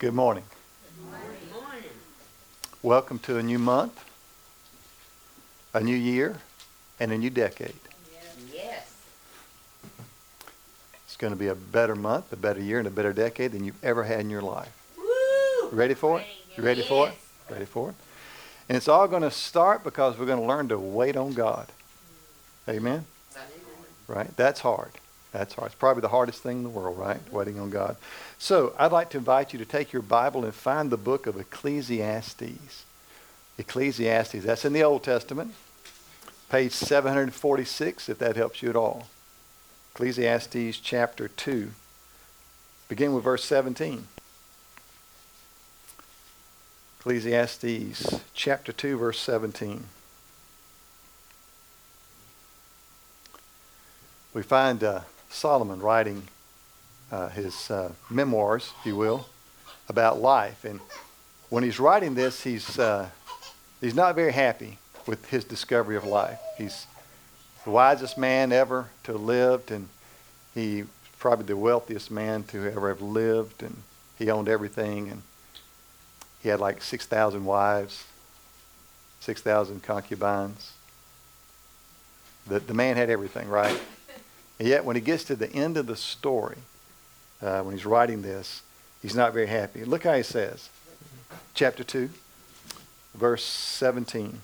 Good morning. Good morning. Welcome to a new month, a new year, and a new decade. Yes. It's going to be a better month, a better year, and a better decade than you've ever had in your life. Woo! Ready for it? You ready for it? Ready for it? And it's all going to start because we're going to learn to wait on God. Mm. Amen? Right? That's hard. That's hard. It's probably the hardest thing in the world, right? Waiting on God. So I'd like to invite you to take your Bible and find the book of Ecclesiastes. Ecclesiastes. That's in the Old Testament. Page 746, if that helps you at all. Ecclesiastes chapter 2. Begin with verse 17. Ecclesiastes chapter 2, verse 17. We find uh, Solomon writing uh, his uh, memoirs, if you will, about life. And when he's writing this, he's, uh, he's not very happy with his discovery of life. He's the wisest man ever to have lived, and he's probably the wealthiest man to ever have lived, and he owned everything, and he had like 6,000 wives, 6,000 concubines. The, the man had everything, right? And yet, when he gets to the end of the story, uh, when he's writing this, he's not very happy. Look how he says, chapter 2, verse 17.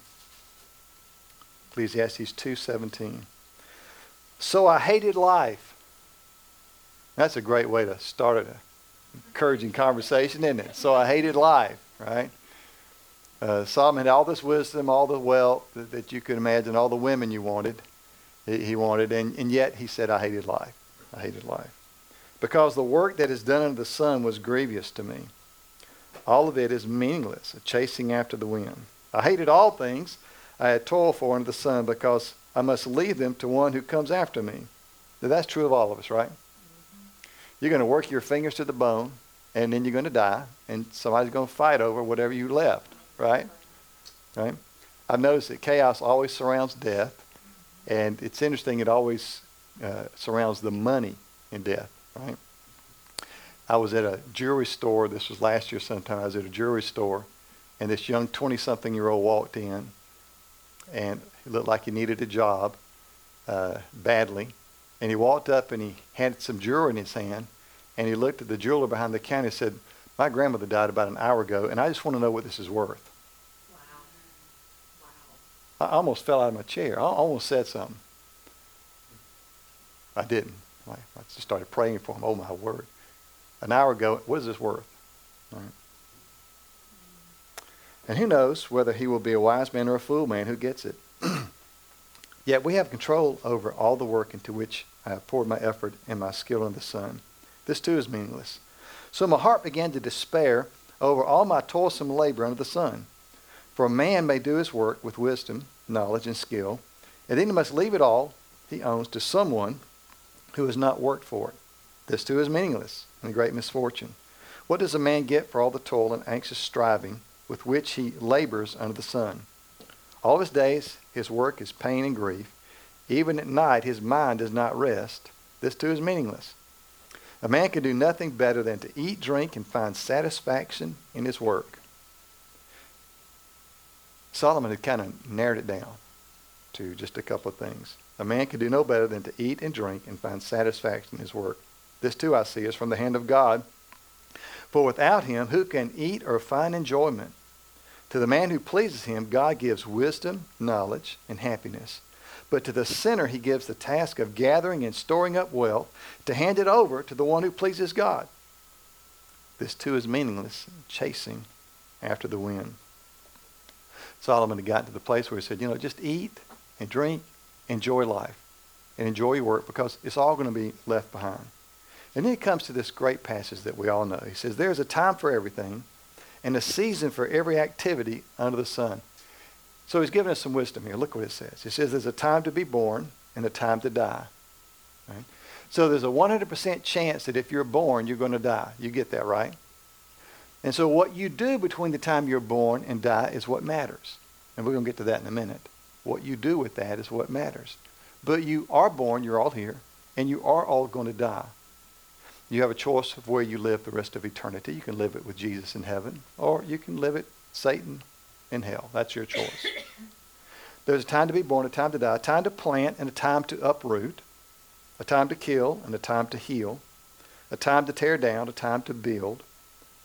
Ecclesiastes 2:17. So I hated life. That's a great way to start an encouraging conversation, isn't it? So I hated life, right? Uh, Solomon had all this wisdom, all the wealth that, that you could imagine, all the women you wanted, he, wanted, and, and yet he said, I hated life. I hated life. Because the work that is done under the sun was grievous to me. All of it is meaningless, a chasing after the wind. I hated all things I had toiled for under the sun because I must leave them to one who comes after me. Now, that's true of all of us, right? Mm-hmm. You're going to work your fingers to the bone, and then you're going to die, and somebody's going to fight over whatever you left, right? Right? I've noticed that chaos always surrounds death, and it's interesting, it always uh, surrounds the money in death, right? I was at a jewelry store, this was last year sometime, I was at a jewelry store, and this young 20 something year old walked in, and he looked like he needed a job uh, badly. And he walked up and he had some jewelry in his hand, and he looked at the jeweler behind the counter and said, My grandmother died about an hour ago, and I just want to know what this is worth. I almost fell out of my chair. I almost said something. I didn't. I just started praying for him. Oh, my word. An hour ago, what is this worth? And who knows whether he will be a wise man or a fool man who gets it. Yet we have control over all the work into which I have poured my effort and my skill in the sun. This too is meaningless. So my heart began to despair over all my toilsome labor under the sun. For a man may do his work with wisdom, knowledge, and skill, and then he must leave it all he owns to someone who has not worked for it. This too is meaningless and a great misfortune. What does a man get for all the toil and anxious striving with which he labors under the sun? All his days his work is pain and grief. Even at night his mind does not rest. This too is meaningless. A man can do nothing better than to eat, drink, and find satisfaction in his work. Solomon had kind of narrowed it down to just a couple of things. A man can do no better than to eat and drink and find satisfaction in his work. This too I see is from the hand of God. For without him, who can eat or find enjoyment? To the man who pleases him, God gives wisdom, knowledge, and happiness. But to the sinner, he gives the task of gathering and storing up wealth to hand it over to the one who pleases God. This too is meaningless, chasing after the wind. Solomon had gotten to the place where he said, you know, just eat and drink, enjoy life, and enjoy your work because it's all going to be left behind. And then he comes to this great passage that we all know. He says, There's a time for everything and a season for every activity under the sun. So he's giving us some wisdom here. Look what it says. He says there's a time to be born and a time to die. Right? So there's a 100% chance that if you're born, you're going to die. You get that, right? And so what you do between the time you're born and die is what matters. And we're going to get to that in a minute. What you do with that is what matters. But you are born, you're all here, and you are all going to die. You have a choice of where you live the rest of eternity. You can live it with Jesus in heaven, or you can live it Satan in hell. That's your choice. There's a time to be born, a time to die, a time to plant, and a time to uproot, a time to kill, and a time to heal, a time to tear down, a time to build,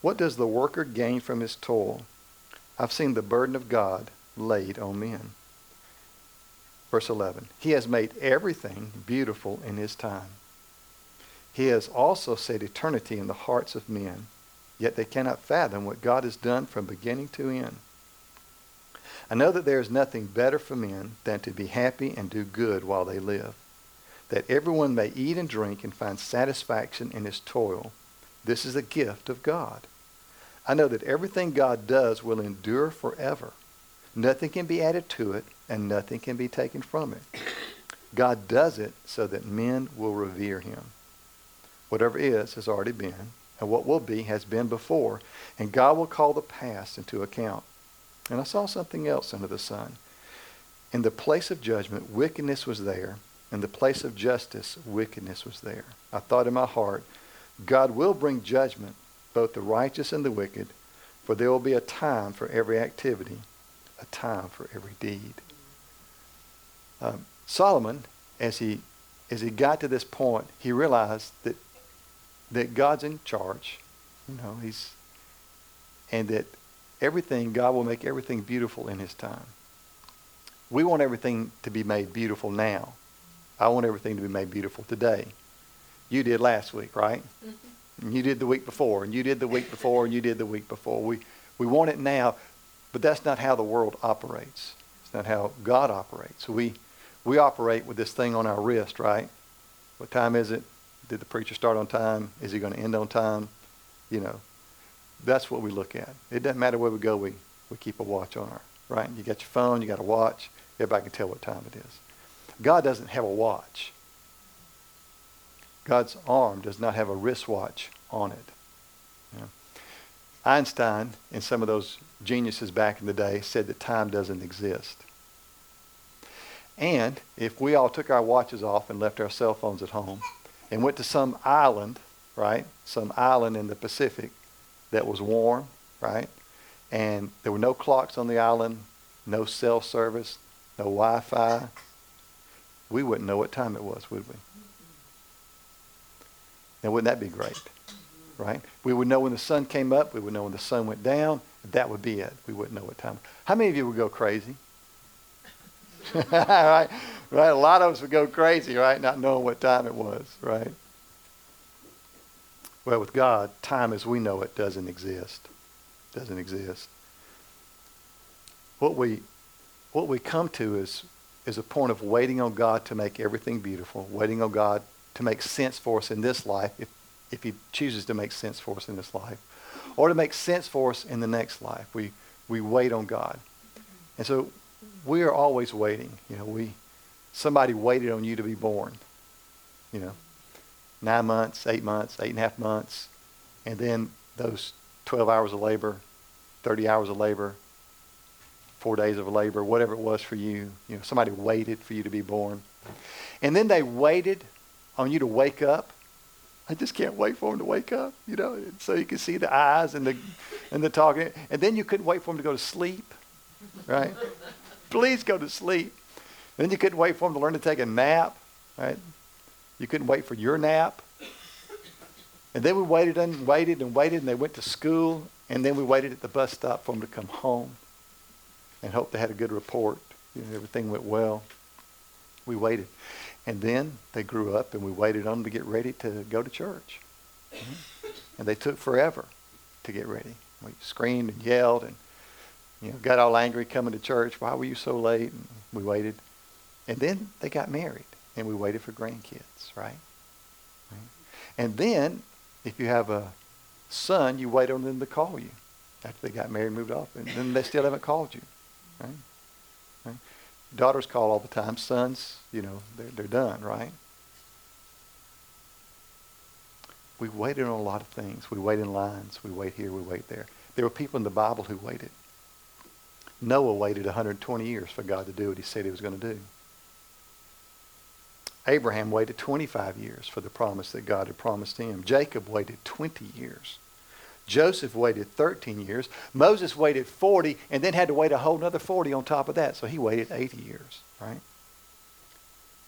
What does the worker gain from his toil? I've seen the burden of God laid on men. Verse 11 He has made everything beautiful in His time. He has also set eternity in the hearts of men, yet they cannot fathom what God has done from beginning to end. I know that there is nothing better for men than to be happy and do good while they live, that everyone may eat and drink and find satisfaction in his toil. This is a gift of God. I know that everything God does will endure forever. Nothing can be added to it, and nothing can be taken from it. God does it so that men will revere him. Whatever is has already been, and what will be has been before, and God will call the past into account. And I saw something else under the sun. In the place of judgment, wickedness was there. In the place of justice, wickedness was there. I thought in my heart, God will bring judgment, both the righteous and the wicked, for there will be a time for every activity, a time for every deed. Um, Solomon, as he as he got to this point, he realized that that God's in charge. You know, he's and that everything God will make everything beautiful in His time. We want everything to be made beautiful now. I want everything to be made beautiful today. You did last week, right? Mm-hmm. And you did the week before, and you did the week before, and you did the week before. We we want it now, but that's not how the world operates. It's not how God operates. We we operate with this thing on our wrist, right? What time is it? Did the preacher start on time? Is he going to end on time? You know, that's what we look at. It doesn't matter where we go, we, we keep a watch on our, right? You got your phone, you got a watch. Everybody can tell what time it is. God doesn't have a watch. God's arm does not have a wristwatch on it. Einstein and some of those geniuses back in the day said that time doesn't exist. And if we all took our watches off and left our cell phones at home and went to some island, right, some island in the Pacific that was warm, right, and there were no clocks on the island, no cell service, no Wi-Fi, we wouldn't know what time it was, would we? Now, wouldn't that be great? Right? We would know when the sun came up. We would know when the sun went down. That would be it. We wouldn't know what time. How many of you would go crazy? right? Right? A lot of us would go crazy, right? Not knowing what time it was, right? Well, with God, time as we know it doesn't exist. Doesn't exist. What we what we come to is is a point of waiting on God to make everything beautiful, waiting on God to make sense for us in this life, if if He chooses to make sense for us in this life, or to make sense for us in the next life. We we wait on God, and so we are always waiting. You know, we somebody waited on you to be born. You know, nine months, eight months, eight and a half months, and then those 12 hours of labor, 30 hours of labor, four days of labor, whatever it was for you. You know, somebody waited for you to be born. And then they waited on you to wake up. I just can't wait for him to wake up, you know, so you can see the eyes and the and the talking. And then you couldn't wait for him to go to sleep, right? Please go to sleep. Then you couldn't wait for him to learn to take a nap, right? You couldn't wait for your nap. And then we waited and waited and waited, and they went to school, and then we waited at the bus stop for them to come home and hope they had a good report. You know, everything went well. We waited. And then they grew up, and we waited on them to get ready to go to church. And they took forever to get ready. We screamed and yelled and you know, got all angry coming to church. Why were you so late? And we waited. And then they got married, and we waited for grandkids, right? right? And then, if you have a son, you wait on them to call you after they got married and moved off. And then they still haven't called you. Right? Daughters call all the time. Sons, you know, they're, they're done, right? We waited on a lot of things. We wait in lines. We wait here. We wait there. There were people in the Bible who waited. Noah waited 120 years for God to do what he said he was going to do. Abraham waited 25 years for the promise that God had promised him. Jacob waited 20 years. Joseph waited 13 years. Moses waited 40 and then had to wait a whole another 40 on top of that. So he waited 80 years, right?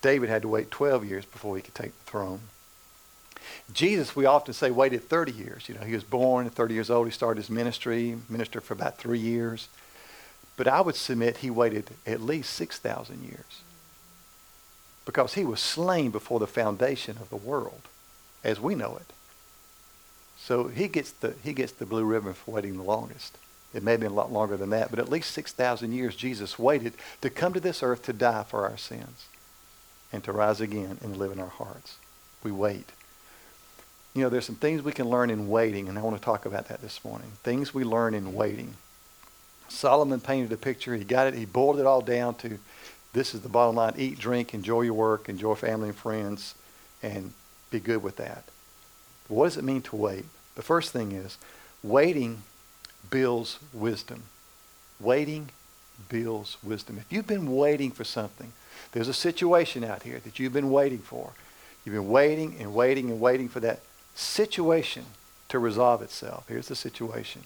David had to wait 12 years before he could take the throne. Jesus, we often say, waited 30 years. You know, he was born at 30 years old. He started his ministry, ministered for about three years. But I would submit he waited at least 6,000 years because he was slain before the foundation of the world as we know it. So he gets the, he gets the blue ribbon for waiting the longest. It may have been a lot longer than that, but at least 6,000 years Jesus waited to come to this earth to die for our sins and to rise again and live in our hearts. We wait. You know, there's some things we can learn in waiting, and I want to talk about that this morning. Things we learn in waiting. Solomon painted a picture. He got it. He boiled it all down to this is the bottom line. Eat, drink, enjoy your work, enjoy family and friends, and be good with that. What does it mean to wait? The first thing is waiting builds wisdom. Waiting builds wisdom. If you've been waiting for something, there's a situation out here that you've been waiting for. You've been waiting and waiting and waiting for that situation to resolve itself. Here's the situation.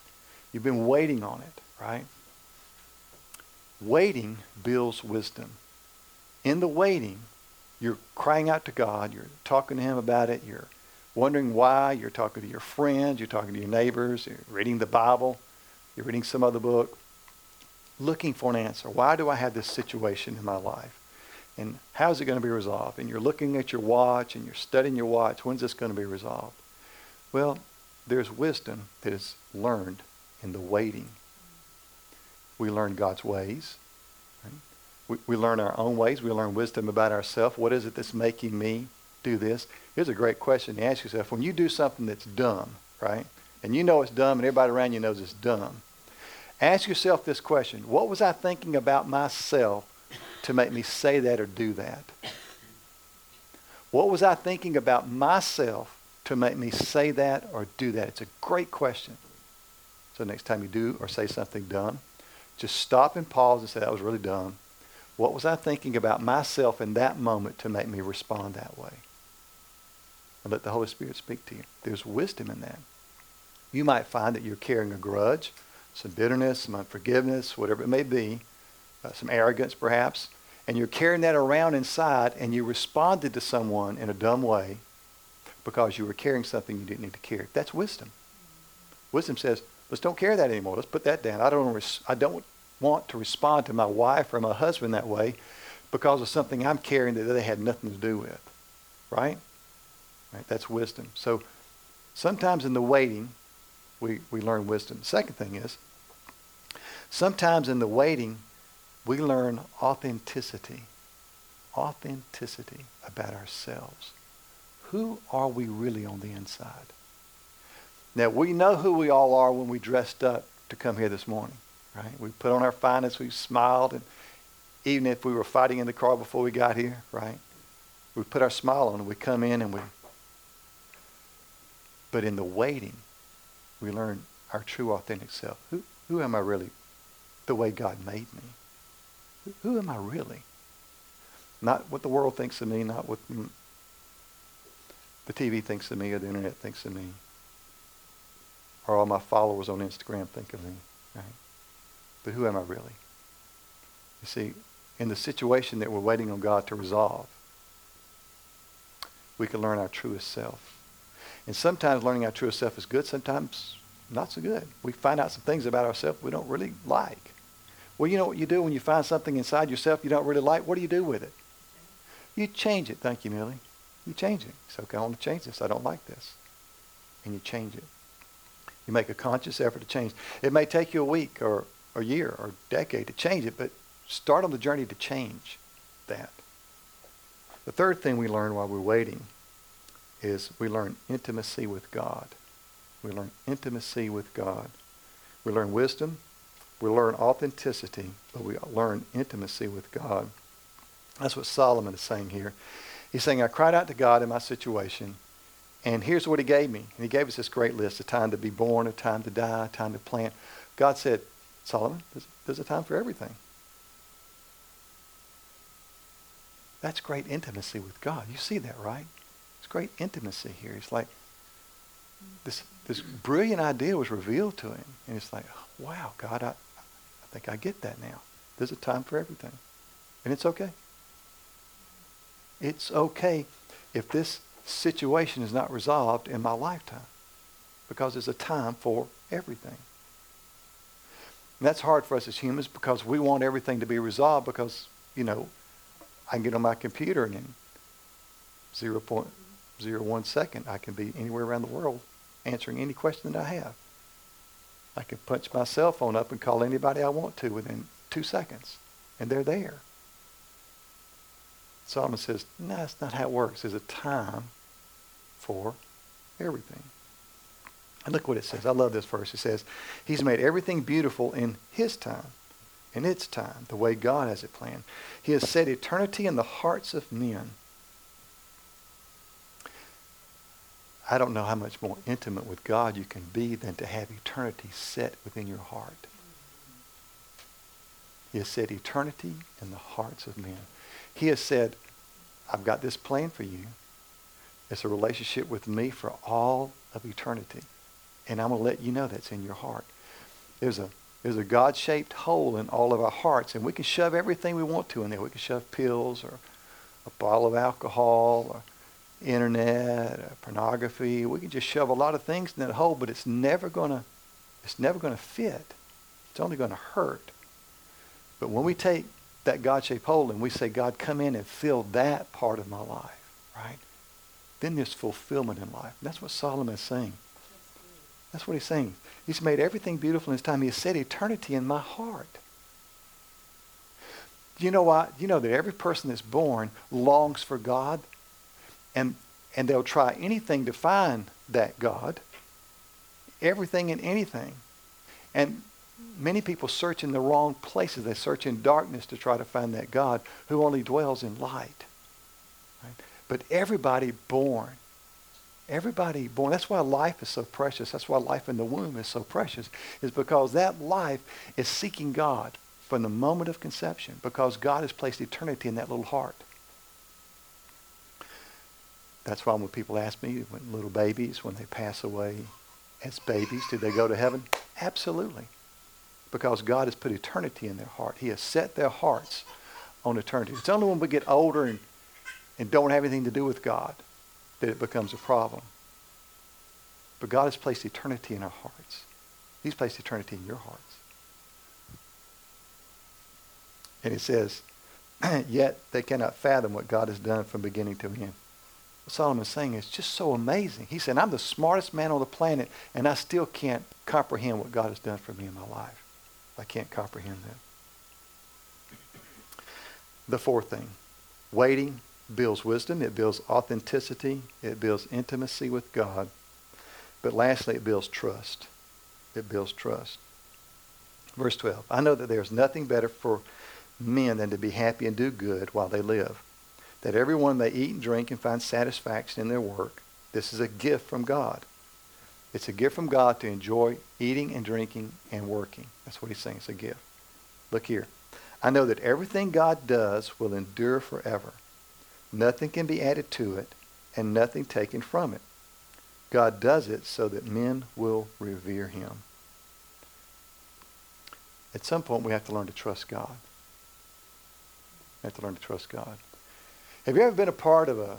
You've been waiting on it, right? Waiting builds wisdom. In the waiting, you're crying out to God, you're talking to Him about it, you're wondering why, you're talking to your friends, you're talking to your neighbors, you're reading the Bible, you're reading some other book, looking for an answer. Why do I have this situation in my life? And how is it going to be resolved? And you're looking at your watch and you're studying your watch. When's this going to be resolved? Well, there's wisdom that is learned in the waiting we learn God's ways. Right? We, we learn our own ways. We learn wisdom about ourselves. What is it that's making me do this? Here's a great question to ask yourself. When you do something that's dumb, right? And you know it's dumb and everybody around you knows it's dumb. Ask yourself this question. What was I thinking about myself to make me say that or do that? What was I thinking about myself to make me say that or do that? It's a great question. So next time you do or say something dumb, just stop and pause and say, that was really dumb. What was I thinking about myself in that moment to make me respond that way? And let the Holy Spirit speak to you. There's wisdom in that. You might find that you're carrying a grudge, some bitterness, some unforgiveness, whatever it may be, uh, some arrogance perhaps, and you're carrying that around inside and you responded to someone in a dumb way because you were carrying something you didn't need to carry. That's wisdom. Wisdom says, Let's don't carry that anymore. Let's put that down. I don't, res- I don't want to respond to my wife or my husband that way because of something I'm carrying that they had nothing to do with. Right? Right? That's wisdom. So sometimes in the waiting, we, we learn wisdom. Second thing is, sometimes in the waiting, we learn authenticity. Authenticity about ourselves. Who are we really on the inside? Now, we know who we all are when we dressed up to come here this morning, right? We put on our finest, we smiled, and even if we were fighting in the car before we got here, right? We put our smile on and we come in and we. But in the waiting, we learn our true, authentic self. Who, who am I really? The way God made me. Who, who am I really? Not what the world thinks of me, not what the TV thinks of me or the internet thinks of me or all my followers on Instagram think of me, right? But who am I really? You see, in the situation that we're waiting on God to resolve, we can learn our truest self. And sometimes learning our truest self is good, sometimes not so good. We find out some things about ourselves we don't really like. Well, you know what you do when you find something inside yourself you don't really like? What do you do with it? You change it. Thank you, Millie. You change it. So, okay, I want to change this. I don't like this. And you change it. You make a conscious effort to change. It may take you a week or a year or a decade to change it, but start on the journey to change that. The third thing we learn while we're waiting is we learn intimacy with God. We learn intimacy with God. We learn wisdom. We learn authenticity, but we learn intimacy with God. That's what Solomon is saying here. He's saying, I cried out to God in my situation, and here's what he gave me. And he gave us this great list a time to be born, a time to die, a time to plant. God said, Solomon, there's, there's a time for everything. That's great intimacy with God. You see that, right? It's great intimacy here. It's like this, this brilliant idea was revealed to him. And it's like, wow, God, I, I think I get that now. There's a time for everything. And it's okay. It's okay if this situation is not resolved in my lifetime because there's a time for everything. And that's hard for us as humans because we want everything to be resolved because, you know, I can get on my computer and in 0.01 second I can be anywhere around the world answering any question that I have. I can punch my cell phone up and call anybody I want to within two seconds, and they're there. Solomon says, no, that's not how it works. There's a time for everything. And look what it says. I love this verse. It says, He's made everything beautiful in His time, in its time, the way God has it planned. He has set eternity in the hearts of men. I don't know how much more intimate with God you can be than to have eternity set within your heart. He has said eternity in the hearts of men. He has said, I've got this plan for you. It's a relationship with me for all of eternity. And I'm going to let you know that's in your heart. There's a, there's a God-shaped hole in all of our hearts, and we can shove everything we want to in there. We can shove pills or a bottle of alcohol or internet or pornography. We can just shove a lot of things in that hole, but it's never to it's never to fit. It's only to hurt. But when we take that God-shaped hole and we say, God, come in and fill that part of my life, right? Then there's fulfillment in life. That's what Solomon is saying. That's what he's saying. He's made everything beautiful in his time. He has set eternity in my heart. You know what? You know that every person that's born longs for God, and, and they'll try anything to find that God. Everything and anything. And many people search in the wrong places. They search in darkness to try to find that God who only dwells in light. Right? But everybody born, everybody born, that's why life is so precious. That's why life in the womb is so precious, is because that life is seeking God from the moment of conception because God has placed eternity in that little heart. That's why when people ask me, when little babies, when they pass away as babies, do they go to heaven? Absolutely because God has put eternity in their heart. He has set their hearts on eternity. It's only when we get older and, and don't have anything to do with God that it becomes a problem. But God has placed eternity in our hearts. He's placed eternity in your hearts. And it says, yet they cannot fathom what God has done from beginning to end. What Solomon's saying is just so amazing. He said, I'm the smartest man on the planet, and I still can't comprehend what God has done for me in my life. I can't comprehend that. The fourth thing, waiting builds wisdom, it builds authenticity, it builds intimacy with God. But lastly, it builds trust. It builds trust. Verse 12 I know that there is nothing better for men than to be happy and do good while they live, that everyone may eat and drink and find satisfaction in their work. This is a gift from God. It's a gift from God to enjoy eating and drinking and working. That's what he's saying. It's a gift. Look here. I know that everything God does will endure forever. Nothing can be added to it and nothing taken from it. God does it so that men will revere him. At some point, we have to learn to trust God. We have to learn to trust God. Have you ever been a part of a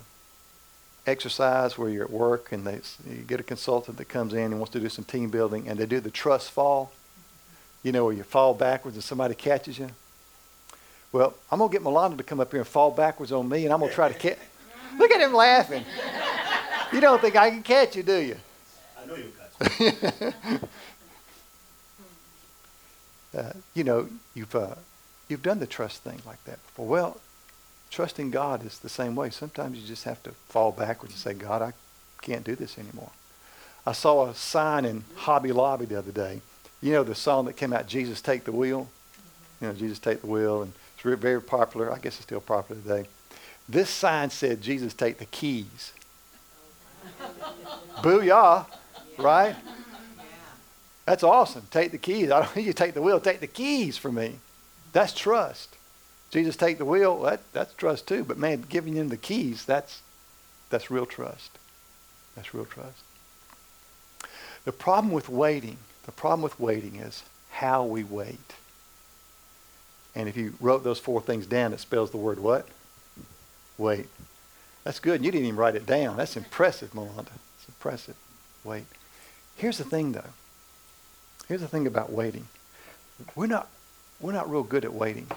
exercise where you're at work and they, you get a consultant that comes in and wants to do some team building and they do the trust fall, you know, where you fall backwards and somebody catches you. Well, I'm going to get Milana to come up here and fall backwards on me and I'm going to try to catch. Look at him laughing. You don't think I can catch you, do you? I know you catch uh, you know, you've, uh, you've done the trust thing like that before. Well, trusting God is the same way. Sometimes you just have to fall backwards and say, God, I, can't do this anymore. I saw a sign in Hobby Lobby the other day. You know the song that came out, Jesus Take the Wheel? Mm-hmm. You know, Jesus Take the Wheel, and it's very popular. I guess it's still popular today. This sign said, Jesus Take the Keys. Booyah, right? That's awesome. Take the keys. I don't need you to take the wheel. Take the keys for me. That's trust. Jesus take the wheel. That, that's trust too. But man, giving him the keys, that's that's real trust. That's real trust. The problem with waiting, the problem with waiting is how we wait. And if you wrote those four things down, it spells the word what? Wait. That's good. You didn't even write it down. That's impressive, Melinda. It's impressive. Wait. Here's the thing, though. Here's the thing about waiting. We're not, we're not real good at waiting.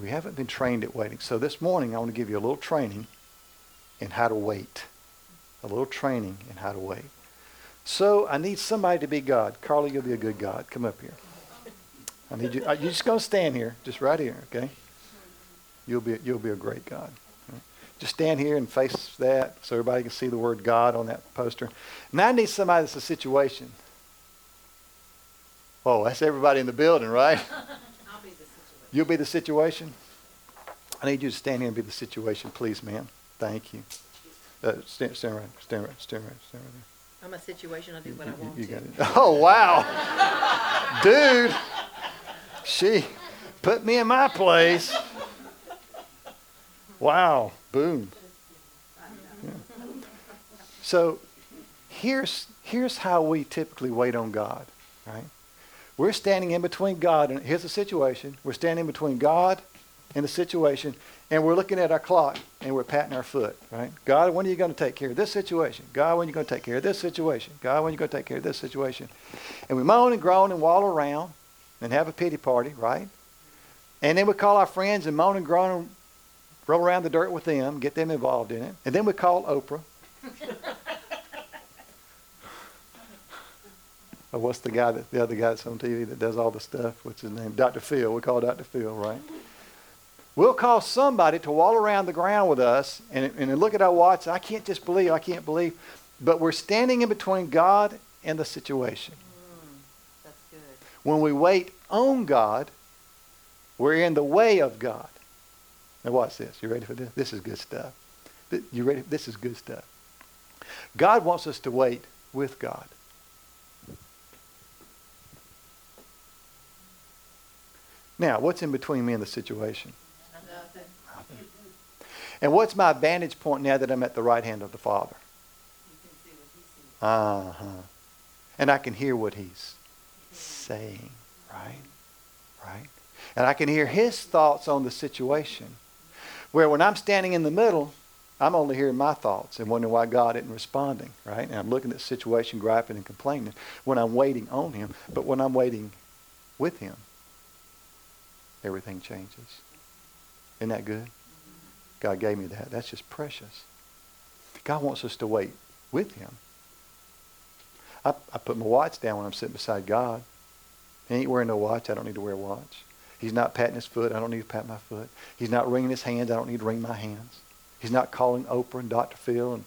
We haven't been trained at waiting. So this morning, I want to give you a little training in how to wait. A little training in how to wait. So I need somebody to be God. Carly, you'll be a good God. Come up here. I need you. uh, You're just going to stand here, just right here, okay? You'll be, you'll be a great God. Just stand here and face that so everybody can see the word God on that poster. Now I need somebody that's a situation. Oh, that's everybody in the building, right? I'll be the situation. You'll be the situation. I need you to stand here and be the situation, please, ma'am. Thank you. Uh, stand, stand right, stand right, stand right, stand right there. I'm a situation, I do what I want you to. got it. Oh wow, dude, she put me in my place. Wow, boom. Yeah. So here's here's how we typically wait on God, right? We're standing in between God and here's the situation. We're standing between God and the situation, and we're looking at our clock and we're patting our foot, right? God, when are you going to take care of this situation? God, when are you going to take care of this situation? God, when are you going to take care of this situation? And we moan and groan and waddle around and have a pity party, right? And then we call our friends and moan and groan and roll around the dirt with them, get them involved in it. And then we call Oprah. or what's the guy that the other guy that's on TV that does all the stuff? What's his name? Dr. Phil. We call Dr. Phil, right? We'll call somebody to walk around the ground with us and, and look at our watch. I can't just believe, I can't believe. But we're standing in between God and the situation. Mm, that's good. When we wait on God, we're in the way of God. Now watch this. You ready for this? This is good stuff. You ready? This is good stuff. God wants us to wait with God. Now, what's in between me and the situation? Nothing. And what's my vantage point now that I'm at the right hand of the Father? You can see what. Uh-huh. And I can hear what he's saying, right? Right? And I can hear his thoughts on the situation. Where when I'm standing in the middle, I'm only hearing my thoughts and wondering why God isn't responding, right? And I'm looking at the situation, griping and complaining when I'm waiting on him. But when I'm waiting with him, everything changes. Isn't that good? God gave me that. That's just precious. God wants us to wait with him. I, I put my watch down when I'm sitting beside God. He ain't wearing no watch. I don't need to wear a watch. He's not patting his foot. I don't need to pat my foot. He's not wringing his hands. I don't need to wring my hands. He's not calling Oprah and Dr. Phil and,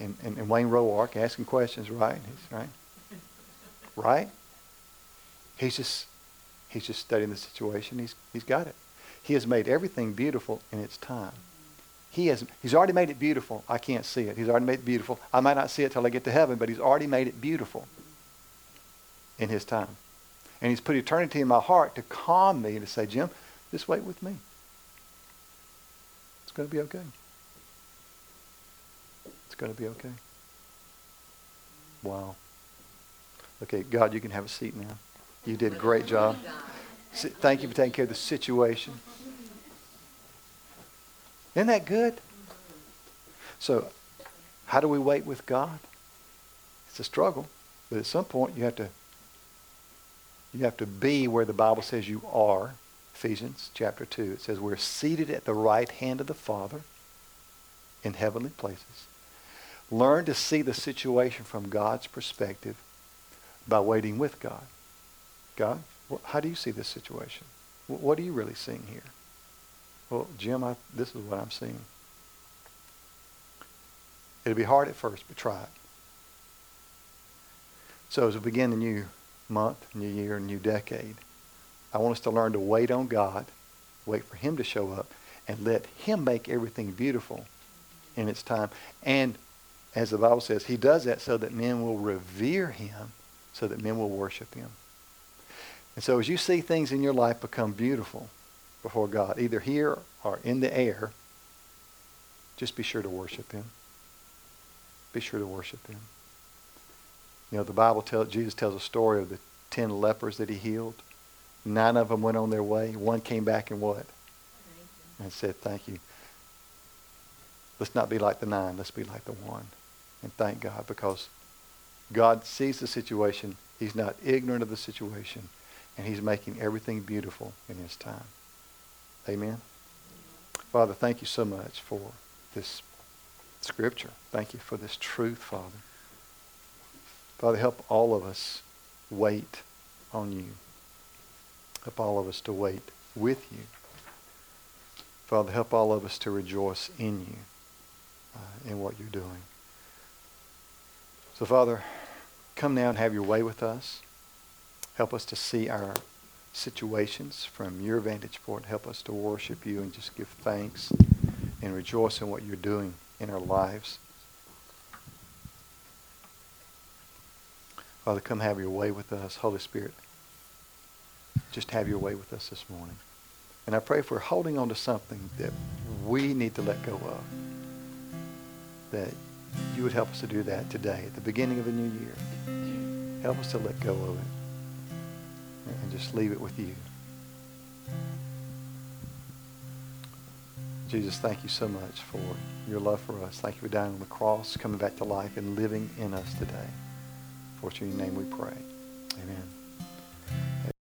and, and, and Wayne Roark asking questions, right? He's, right? Right? He's just, he's just studying the situation. He's, he's got it. He has made everything beautiful in its time. He has, he's already made it beautiful. I can't see it. He's already made it beautiful. I might not see it till I get to heaven, but he's already made it beautiful in his time. And he's put eternity in my heart to calm me, and to say, Jim, just wait with me. It's going to be okay. It's going to be okay. Wow. Okay, God, you can have a seat now. You did a great job. Thank you for taking care of the situation. Isn't that good? So, how do we wait with God? It's a struggle, but at some point you have to you have to be where the Bible says you are. Ephesians chapter 2. It says we're seated at the right hand of the Father in heavenly places. Learn to see the situation from God's perspective by waiting with God. God, how do you see this situation? What are you really seeing here? Well, Jim, I, this is what I'm seeing. It'll be hard at first, but try it. So as we begin the new month, new year, new decade, I want us to learn to wait on God, wait for Him to show up, and let Him make everything beautiful in its time. And as the Bible says, He does that so that men will revere Him, so that men will worship Him. And so as you see things in your life become beautiful before God, either here or in the air, just be sure to worship Him. Be sure to worship Him. You know, the Bible tells, Jesus tells a story of the ten lepers that He healed. Nine of them went on their way. One came back and what? And said, thank you. Let's not be like the nine. Let's be like the one. And thank God because God sees the situation. He's not ignorant of the situation. And he's making everything beautiful in his time. Amen. Father, thank you so much for this scripture. Thank you for this truth, Father. Father, help all of us wait on you. Help all of us to wait with you. Father, help all of us to rejoice in you, uh, in what you're doing. So, Father, come now and have your way with us. Help us to see our situations from your vantage point. Help us to worship you and just give thanks and rejoice in what you're doing in our lives. Father, come have your way with us. Holy Spirit, just have your way with us this morning. And I pray if we're holding on to something that we need to let go of, that you would help us to do that today at the beginning of a new year. Help us to let go of it and just leave it with you. Jesus, thank you so much for your love for us. Thank you for dying on the cross, coming back to life, and living in us today. For it's in your name we pray.